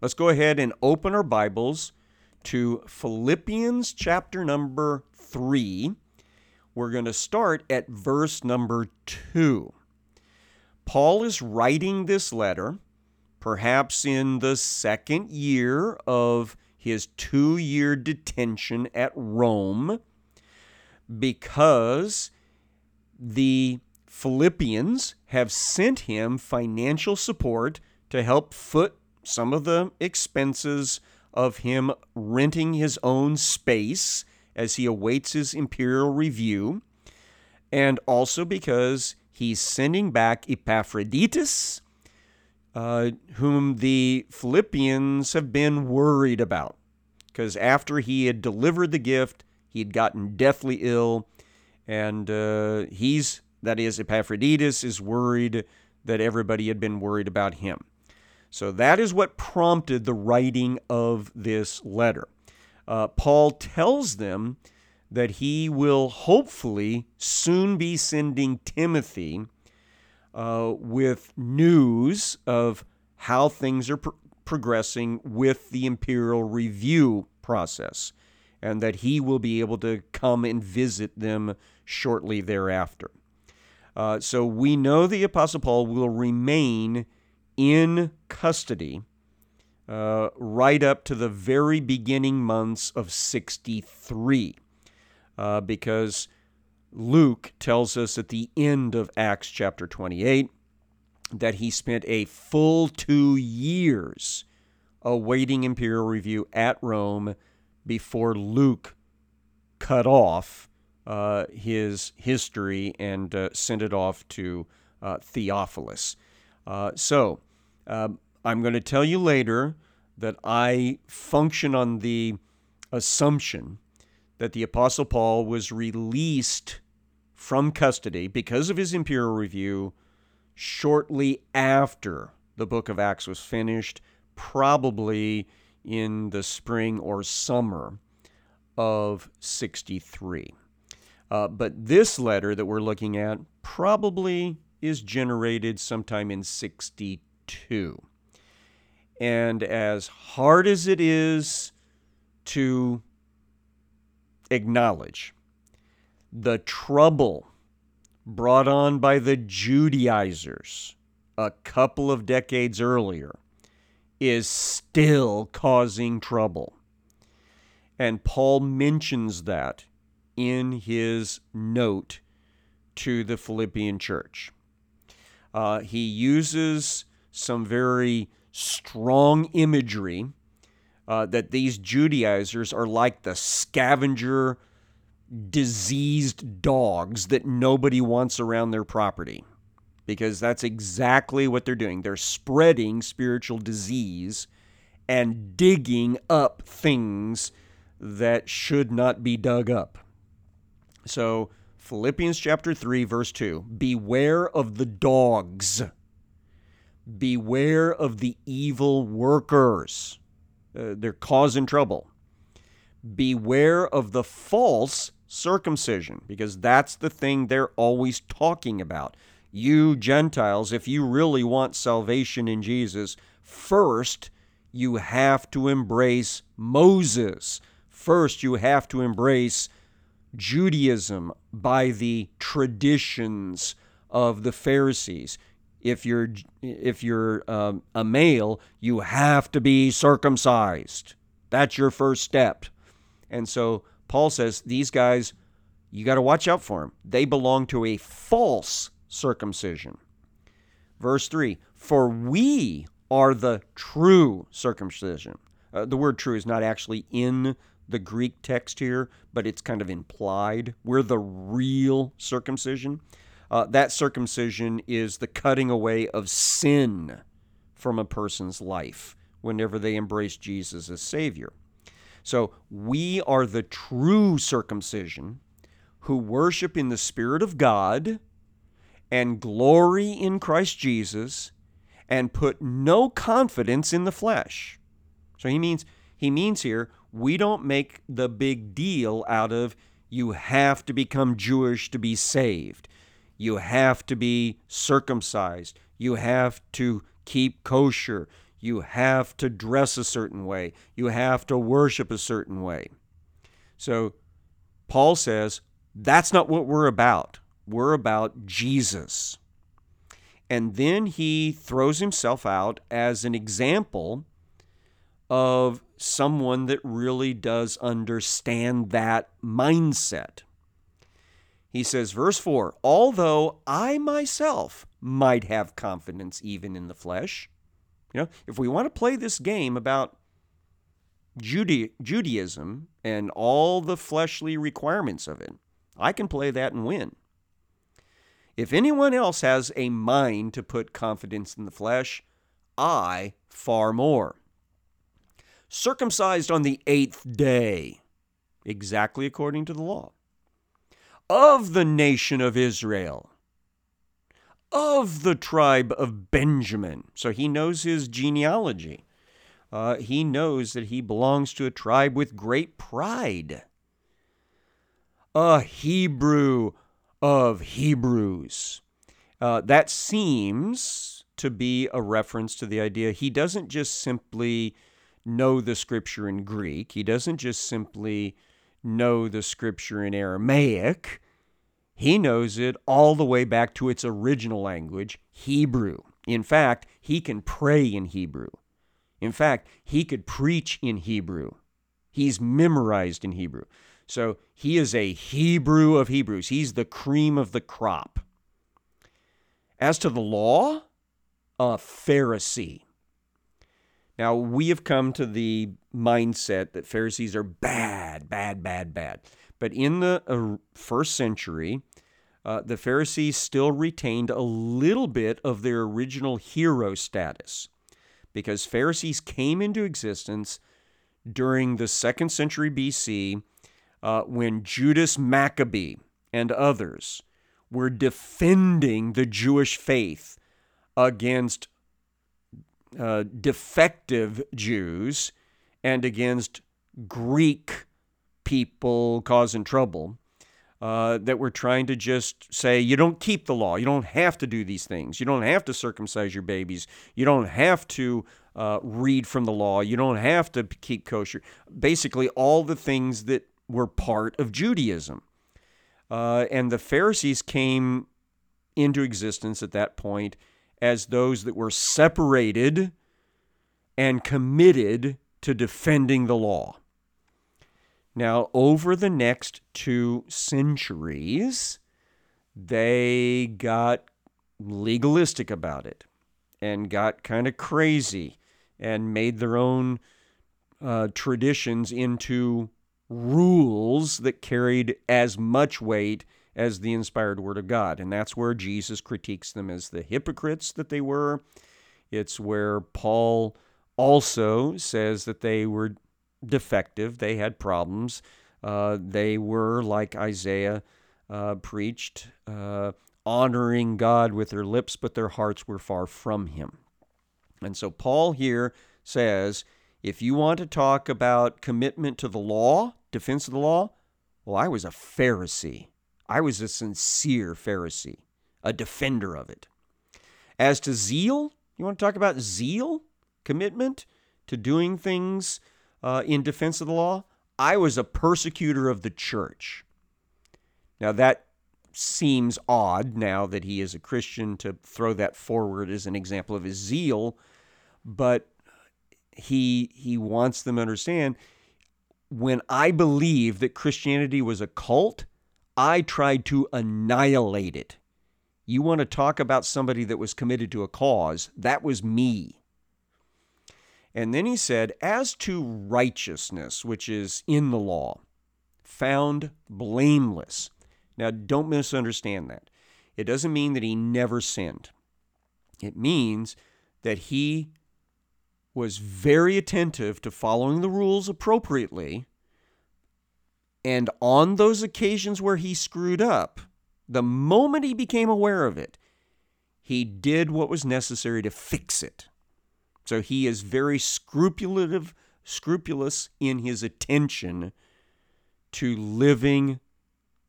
let's go ahead and open our Bibles to Philippians chapter number 3. We're going to start at verse number 2. Paul is writing this letter, perhaps in the second year of his two year detention at Rome, because the Philippians have sent him financial support to help foot some of the expenses of him renting his own space as he awaits his imperial review, and also because he's sending back Epaphroditus, uh, whom the Philippians have been worried about. Because after he had delivered the gift, he had gotten deathly ill, and uh, he's, that is, Epaphroditus, is worried that everybody had been worried about him. So that is what prompted the writing of this letter. Uh, Paul tells them that he will hopefully soon be sending Timothy uh, with news of how things are pr- progressing with the imperial review process, and that he will be able to come and visit them shortly thereafter. Uh, so we know the Apostle Paul will remain in custody uh, right up to the very beginning months of 63. Uh, because Luke tells us at the end of Acts chapter 28 that he spent a full two years awaiting imperial review at Rome before Luke cut off uh, his history and uh, sent it off to uh, Theophilus. Uh, so, um, I'm going to tell you later that I function on the assumption that the Apostle Paul was released from custody because of his imperial review shortly after the book of Acts was finished, probably in the spring or summer of 63. Uh, but this letter that we're looking at probably is generated sometime in 62 two. And as hard as it is to acknowledge the trouble brought on by the Judaizers a couple of decades earlier is still causing trouble. And Paul mentions that in his note to the Philippian church. Uh, he uses some very strong imagery uh, that these Judaizers are like the scavenger, diseased dogs that nobody wants around their property. Because that's exactly what they're doing. They're spreading spiritual disease and digging up things that should not be dug up. So, Philippians chapter 3, verse 2 Beware of the dogs Beware of the evil workers. Uh, they're causing trouble. Beware of the false circumcision, because that's the thing they're always talking about. You Gentiles, if you really want salvation in Jesus, first you have to embrace Moses. First, you have to embrace Judaism by the traditions of the Pharisees if you're if you're um, a male, you have to be circumcised. That's your first step. And so Paul says these guys, you got to watch out for them. They belong to a false circumcision. Verse 3 For we are the true circumcision. Uh, the word true is not actually in the Greek text here, but it's kind of implied. We're the real circumcision. Uh, that circumcision is the cutting away of sin from a person's life whenever they embrace Jesus as Savior. So we are the true circumcision who worship in the Spirit of God and glory in Christ Jesus and put no confidence in the flesh. So he means he means here we don't make the big deal out of you have to become Jewish to be saved. You have to be circumcised. You have to keep kosher. You have to dress a certain way. You have to worship a certain way. So Paul says that's not what we're about. We're about Jesus. And then he throws himself out as an example of someone that really does understand that mindset. He says, verse 4 Although I myself might have confidence even in the flesh, you know, if we want to play this game about Judaism and all the fleshly requirements of it, I can play that and win. If anyone else has a mind to put confidence in the flesh, I far more. Circumcised on the eighth day, exactly according to the law, of the nation of Israel, of the tribe of Benjamin. So he knows his genealogy. Uh, he knows that he belongs to a tribe with great pride. A Hebrew of Hebrews. Uh, that seems to be a reference to the idea he doesn't just simply know the scripture in Greek, he doesn't just simply know the scripture in Aramaic. He knows it all the way back to its original language, Hebrew. In fact, he can pray in Hebrew. In fact, he could preach in Hebrew. He's memorized in Hebrew. So he is a Hebrew of Hebrews. He's the cream of the crop. As to the law, a Pharisee. Now, we have come to the mindset that Pharisees are bad, bad, bad, bad. But in the uh, first century, uh, the Pharisees still retained a little bit of their original hero status because Pharisees came into existence during the second century BC uh, when Judas Maccabee and others were defending the Jewish faith against uh, defective Jews and against Greek people causing trouble. Uh, that were trying to just say, you don't keep the law. You don't have to do these things. You don't have to circumcise your babies. You don't have to uh, read from the law. You don't have to keep kosher. Basically, all the things that were part of Judaism. Uh, and the Pharisees came into existence at that point as those that were separated and committed to defending the law. Now, over the next two centuries, they got legalistic about it and got kind of crazy and made their own uh, traditions into rules that carried as much weight as the inspired Word of God. And that's where Jesus critiques them as the hypocrites that they were. It's where Paul also says that they were defective, they had problems. Uh, they were, like Isaiah uh, preached, uh, honoring God with their lips, but their hearts were far from Him. And so Paul here says if you want to talk about commitment to the law, defense of the law, well, I was a Pharisee. I was a sincere Pharisee, a defender of it. As to zeal, you want to talk about zeal, commitment to doing things uh, in defense of the law, I was a persecutor of the church. Now, that seems odd now that he is a Christian to throw that forward as an example of his zeal, but he, he wants them to understand when I believed that Christianity was a cult, I tried to annihilate it. You want to talk about somebody that was committed to a cause? That was me. And then he said, As to righteousness, which is in the law, found blameless. Now, don't misunderstand that. It doesn't mean that he never sinned, it means that he was very attentive to following the rules appropriately. And on those occasions where he screwed up, the moment he became aware of it, he did what was necessary to fix it. So he is very scrupulative, scrupulous in his attention to living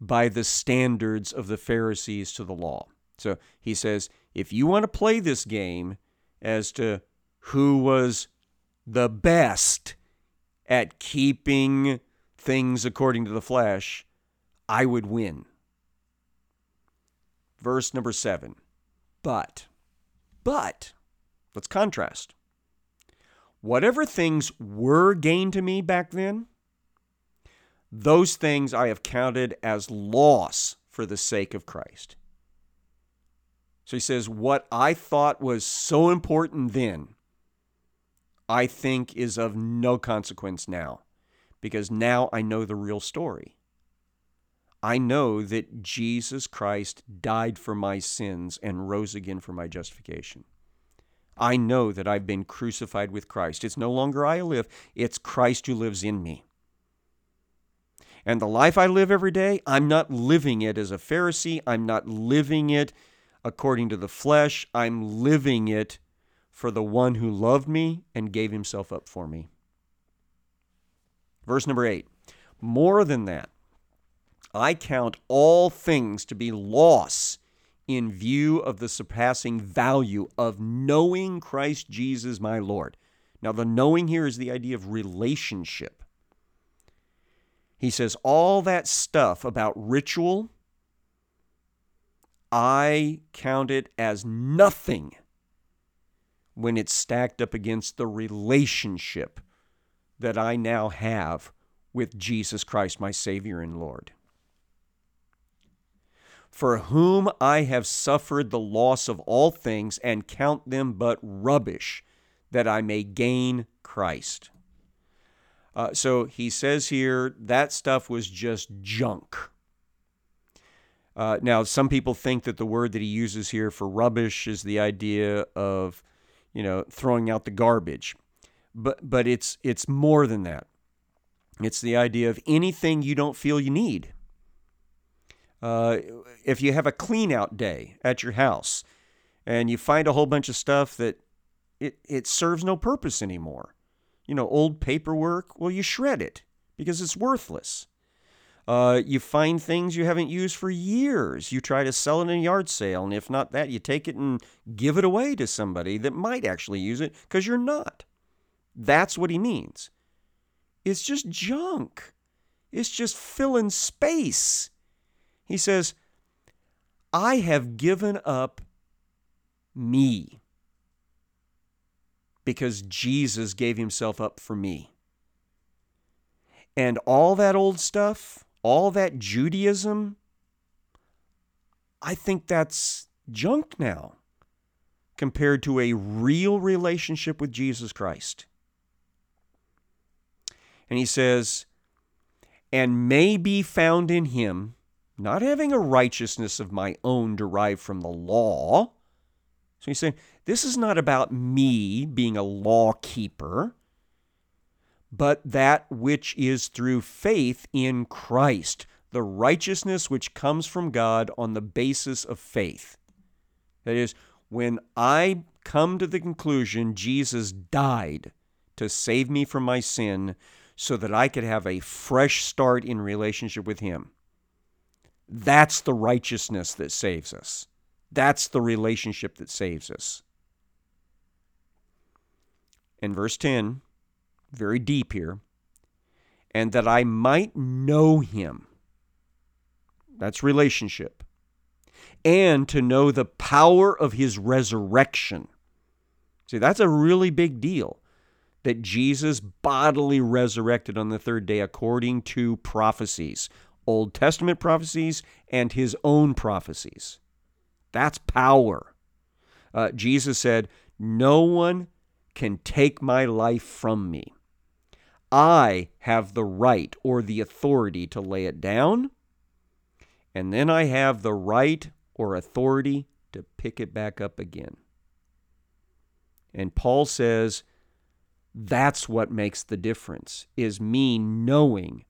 by the standards of the Pharisees to the law. So he says, if you want to play this game as to who was the best at keeping things according to the flesh, I would win. Verse number seven. But, but, let's contrast. Whatever things were gain to me back then, those things I have counted as loss for the sake of Christ. So he says, What I thought was so important then, I think is of no consequence now, because now I know the real story. I know that Jesus Christ died for my sins and rose again for my justification. I know that I've been crucified with Christ. It's no longer I live, it's Christ who lives in me. And the life I live every day, I'm not living it as a Pharisee. I'm not living it according to the flesh. I'm living it for the one who loved me and gave himself up for me. Verse number eight. More than that, I count all things to be loss in view of the surpassing value of knowing Christ Jesus my Lord. Now, the knowing here is the idea of relationship. He says, all that stuff about ritual, I count it as nothing when it's stacked up against the relationship that I now have with Jesus Christ, my Savior and Lord for whom I have suffered the loss of all things and count them but rubbish, that I may gain Christ. Uh, so he says here that stuff was just junk. Uh, now, some people think that the word that he uses here for rubbish is the idea of, you know, throwing out the garbage, but but it's it's more than that. It's the idea of anything you don't feel you need. Uh, if you have a clean out day at your house and you find a whole bunch of stuff that it, it serves no purpose anymore, you know, old paperwork, well, you shred it because it's worthless. Uh, you find things you haven't used for years. You try to sell it in a yard sale, and if not that, you take it and give it away to somebody that might actually use it because you're not. That's what he means. It's just junk. It's just filling space. He says, I have given up me because Jesus gave himself up for me. And all that old stuff, all that Judaism, I think that's junk now compared to a real relationship with Jesus Christ. And he says, and may be found in him not having a righteousness of my own derived from the law. So he's saying, this is not about me being a law keeper, but that which is through faith in Christ, the righteousness which comes from God on the basis of faith. That is, when I come to the conclusion Jesus died to save me from my sin so that I could have a fresh start in relationship with Him that's the righteousness that saves us. That's the relationship that saves us. In verse 10, very deep here, and that I might know him. That's relationship. And to know the power of his resurrection. See, that's a really big deal that Jesus bodily resurrected on the third day according to prophecies. Old Testament prophecies and his own prophecies. That's power. Uh, Jesus said, No one can take my life from me. I have the right or the authority to lay it down, and then I have the right or authority to pick it back up again. And Paul says, that's what makes the difference, is me knowing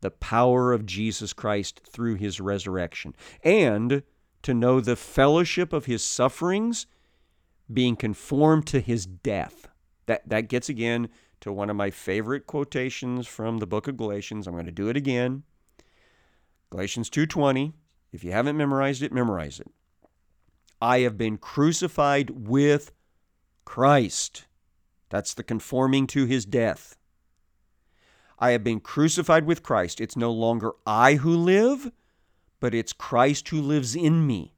the power of Jesus Christ through his resurrection, and to know the fellowship of his sufferings, being conformed to his death. That, that gets again to one of my favorite quotations from the book of Galatians. I'm going to do it again. Galatians 2:20. If you haven't memorized it, memorize it. I have been crucified with Christ. That's the conforming to his death. I have been crucified with Christ. It's no longer I who live, but it's Christ who lives in me.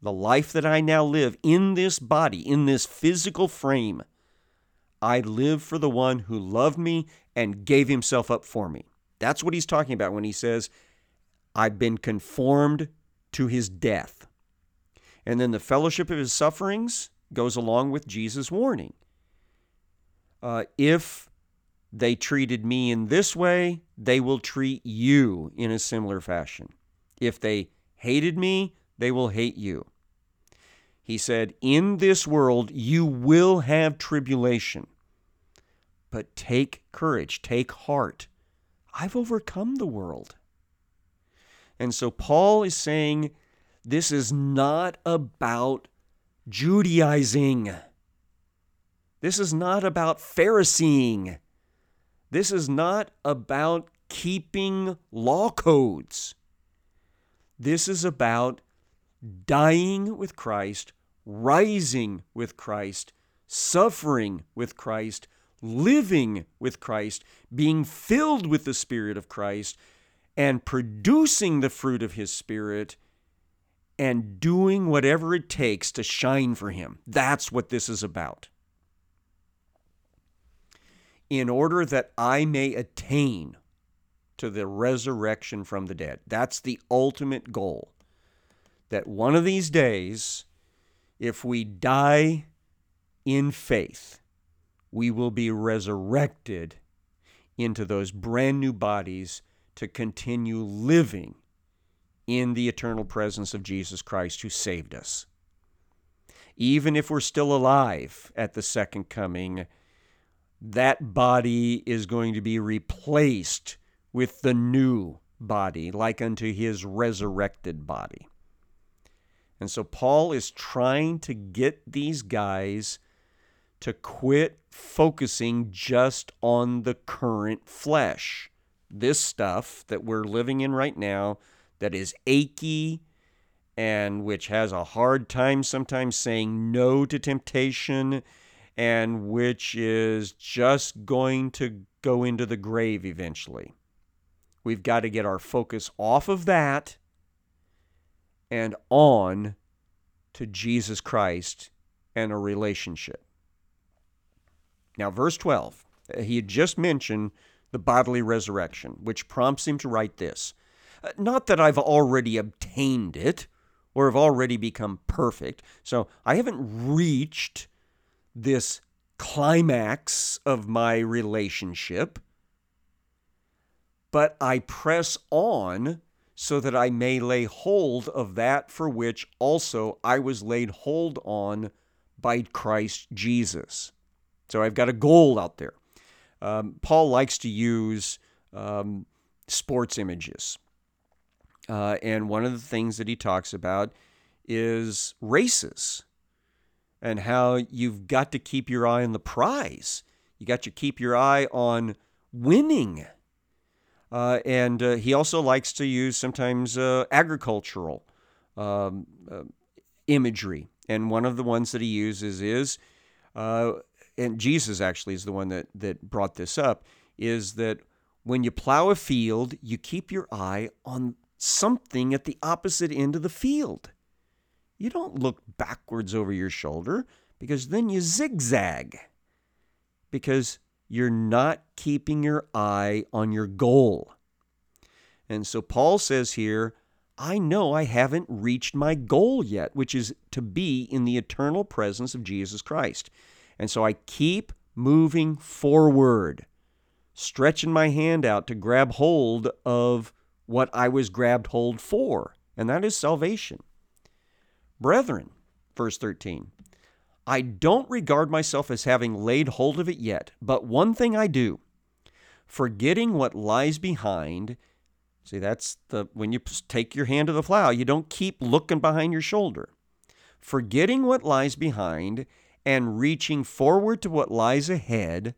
The life that I now live in this body, in this physical frame, I live for the one who loved me and gave himself up for me. That's what he's talking about when he says, I've been conformed to his death. And then the fellowship of his sufferings goes along with Jesus' warning. Uh, if they treated me in this way, they will treat you in a similar fashion. If they hated me, they will hate you. He said, In this world you will have tribulation, but take courage, take heart. I've overcome the world. And so Paul is saying this is not about Judaizing. This is not about Phariseeing. This is not about keeping law codes. This is about dying with Christ, rising with Christ, suffering with Christ, living with Christ, being filled with the Spirit of Christ, and producing the fruit of His Spirit and doing whatever it takes to shine for Him. That's what this is about. In order that I may attain to the resurrection from the dead. That's the ultimate goal. That one of these days, if we die in faith, we will be resurrected into those brand new bodies to continue living in the eternal presence of Jesus Christ who saved us. Even if we're still alive at the second coming, that body is going to be replaced with the new body, like unto his resurrected body. And so Paul is trying to get these guys to quit focusing just on the current flesh this stuff that we're living in right now that is achy and which has a hard time sometimes saying no to temptation and which is just going to go into the grave eventually. We've got to get our focus off of that and on to Jesus Christ and a relationship. Now, verse 12, he had just mentioned the bodily resurrection, which prompts him to write this uh, Not that I've already obtained it or have already become perfect, so I haven't reached this climax of my relationship, but I press on so that I may lay hold of that for which also I was laid hold on by Christ Jesus. So I've got a goal out there. Um, Paul likes to use um, sports images. Uh, and one of the things that he talks about is races and how you've got to keep your eye on the prize. You got to keep your eye on winning. Uh, and uh, he also likes to use sometimes uh, agricultural um, uh, imagery. And one of the ones that he uses is uh, and Jesus actually is the one that, that brought this up, is that when you plow a field, you keep your eye on something at the opposite end of the field. You don't look backwards over your shoulder because then you zigzag because you're not keeping your eye on your goal. And so Paul says here, I know I haven't reached my goal yet, which is to be in the eternal presence of Jesus Christ. And so I keep moving forward, stretching my hand out to grab hold of what I was grabbed hold for, and that is salvation. Brethren, verse 13, I don't regard myself as having laid hold of it yet, but one thing I do, forgetting what lies behind. See, that's the when you take your hand to the plow, you don't keep looking behind your shoulder. Forgetting what lies behind and reaching forward to what lies ahead,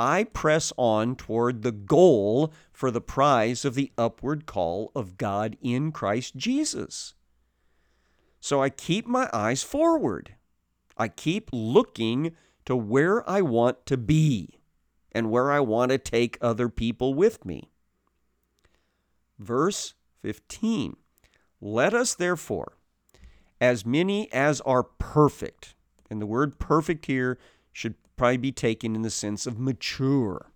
I press on toward the goal for the prize of the upward call of God in Christ Jesus. So I keep my eyes forward. I keep looking to where I want to be and where I want to take other people with me. Verse 15 Let us therefore, as many as are perfect, and the word perfect here should probably be taken in the sense of mature.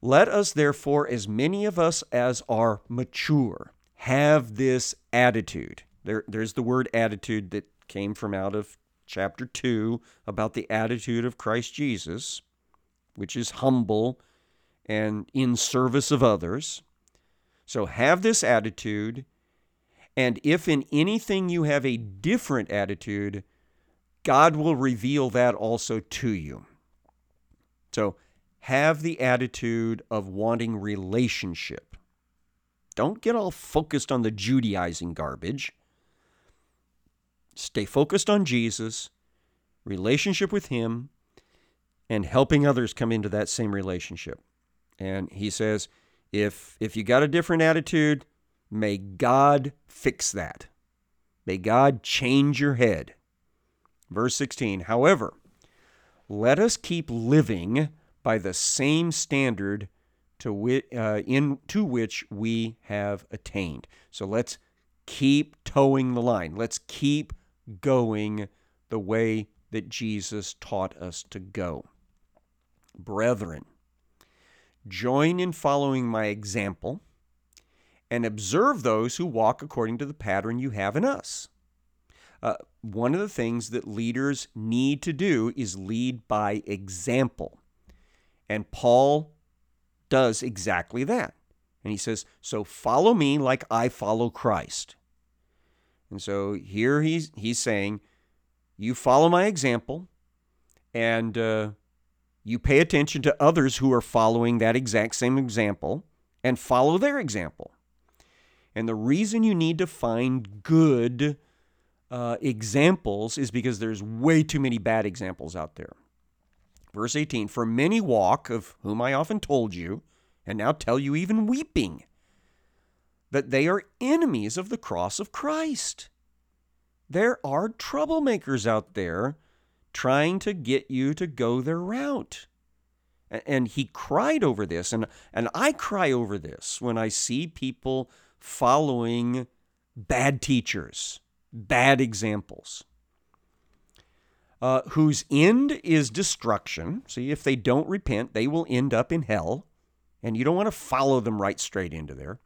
Let us therefore, as many of us as are mature, have this attitude. There, there's the word attitude that came from out of chapter 2 about the attitude of Christ Jesus, which is humble and in service of others. So have this attitude, and if in anything you have a different attitude, God will reveal that also to you. So have the attitude of wanting relationship. Don't get all focused on the Judaizing garbage. Stay focused on Jesus, relationship with Him, and helping others come into that same relationship. And he says, if if you got a different attitude, may God fix that. May God change your head. Verse 16, however, let us keep living by the same standard to whi- uh, in to which we have attained. So let's keep toeing the line. Let's keep going the way that Jesus taught us to go. Brethren, join in following my example and observe those who walk according to the pattern you have in us. Uh, one of the things that leaders need to do is lead by example. And Paul does exactly that. And he says, So follow me like I follow Christ. And so here he's, he's saying, You follow my example, and uh, you pay attention to others who are following that exact same example, and follow their example. And the reason you need to find good uh, examples is because there's way too many bad examples out there. Verse 18 For many walk, of whom I often told you, and now tell you even weeping, that they are enemies of the cross of Christ. There are troublemakers out there trying to get you to go their route. And he cried over this, and, and I cry over this when I see people following bad teachers bad examples. Uh, whose end is destruction. See, if they don't repent, they will end up in hell, and you don't want to follow them right straight into there.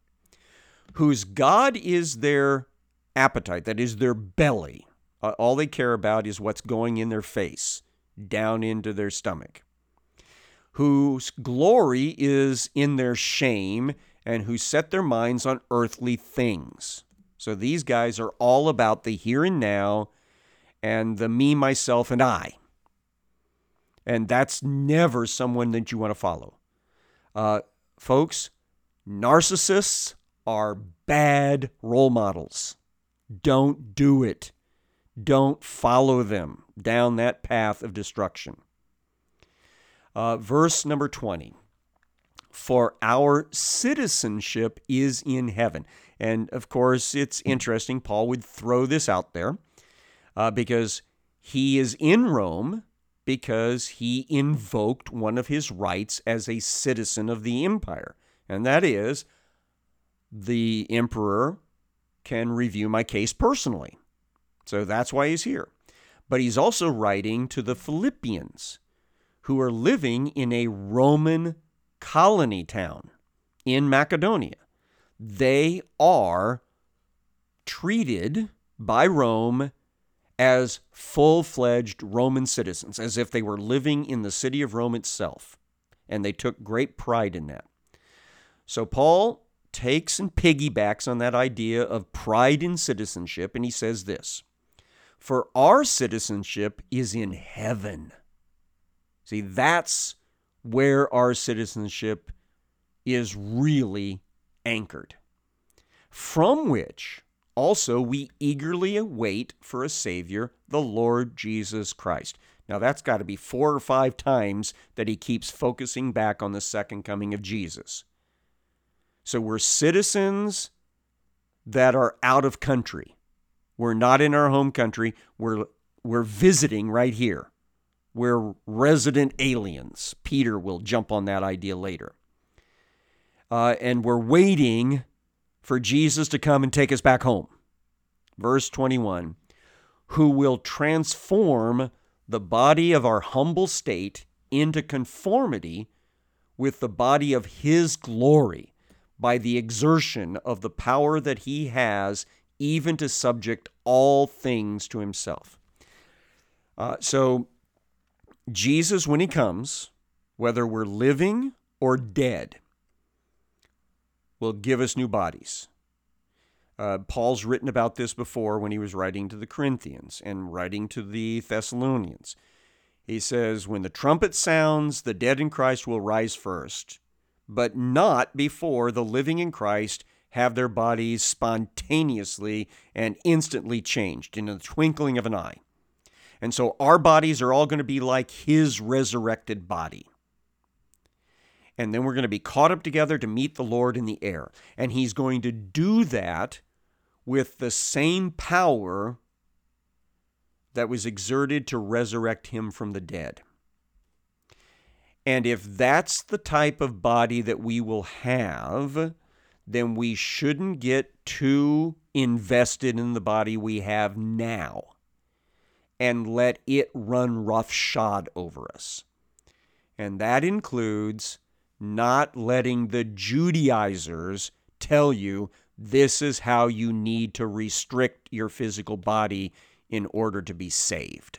Whose God is their appetite, that is their belly. Uh, all they care about is what's going in their face, down into their stomach. Whose glory is in their shame, and who set their minds on earthly things. So these guys are all about the here and now and the me, myself, and I. And that's never someone that you want to follow. Uh, folks, narcissists are bad role models. Don't do it. Don't follow them down that path of destruction. Uh, verse number 20 For our citizenship is in heaven. And of course, it's interesting. Paul would throw this out there uh, because he is in Rome because he invoked one of his rights as a citizen of the empire. And that is, the emperor can review my case personally. So that's why he's here. But he's also writing to the Philippians, who are living in a Roman colony town in Macedonia they are treated by Rome as full fledged Roman citizens, as if they were living in the city of Rome itself. And they took great pride in that. So Paul takes and piggybacks on that idea of pride in citizenship, and he says this For our citizenship is in heaven. See, that's where our citizenship is really anchored, from which also we eagerly await for a Savior, the Lord Jesus Christ. Now, that's got to be four or five times that he keeps focusing back on the second coming of Jesus. So we're citizens that are out of country. We're not in our home country. We're, we're visiting right here. We're resident aliens. Peter will jump on that idea later. Uh, and we're waiting for Jesus to come and take us back home. Verse 21 Who will transform the body of our humble state into conformity with the body of His glory by the exertion of the power that He has even to subject all things to Himself. Uh, so, Jesus, when He comes, whether we're living or dead, will give us new bodies. Uh, Paul's written about this before when he was writing to the Corinthians and writing to the Thessalonians. He says, When the trumpet sounds, the dead in Christ will rise first, but not before the living in Christ have their bodies spontaneously and instantly changed in the twinkling of an eye. And so our bodies are all going to be like his resurrected body and then we're going to be caught up together to meet the Lord in the air. And he's going to do that with the same power that was exerted to resurrect him from the dead. And if that's the type of body that we will have, then we shouldn't get too invested in the body we have now and let it run roughshod over us. And that includes not letting the Judaizers tell you this is how you need to restrict your physical body in order to be saved.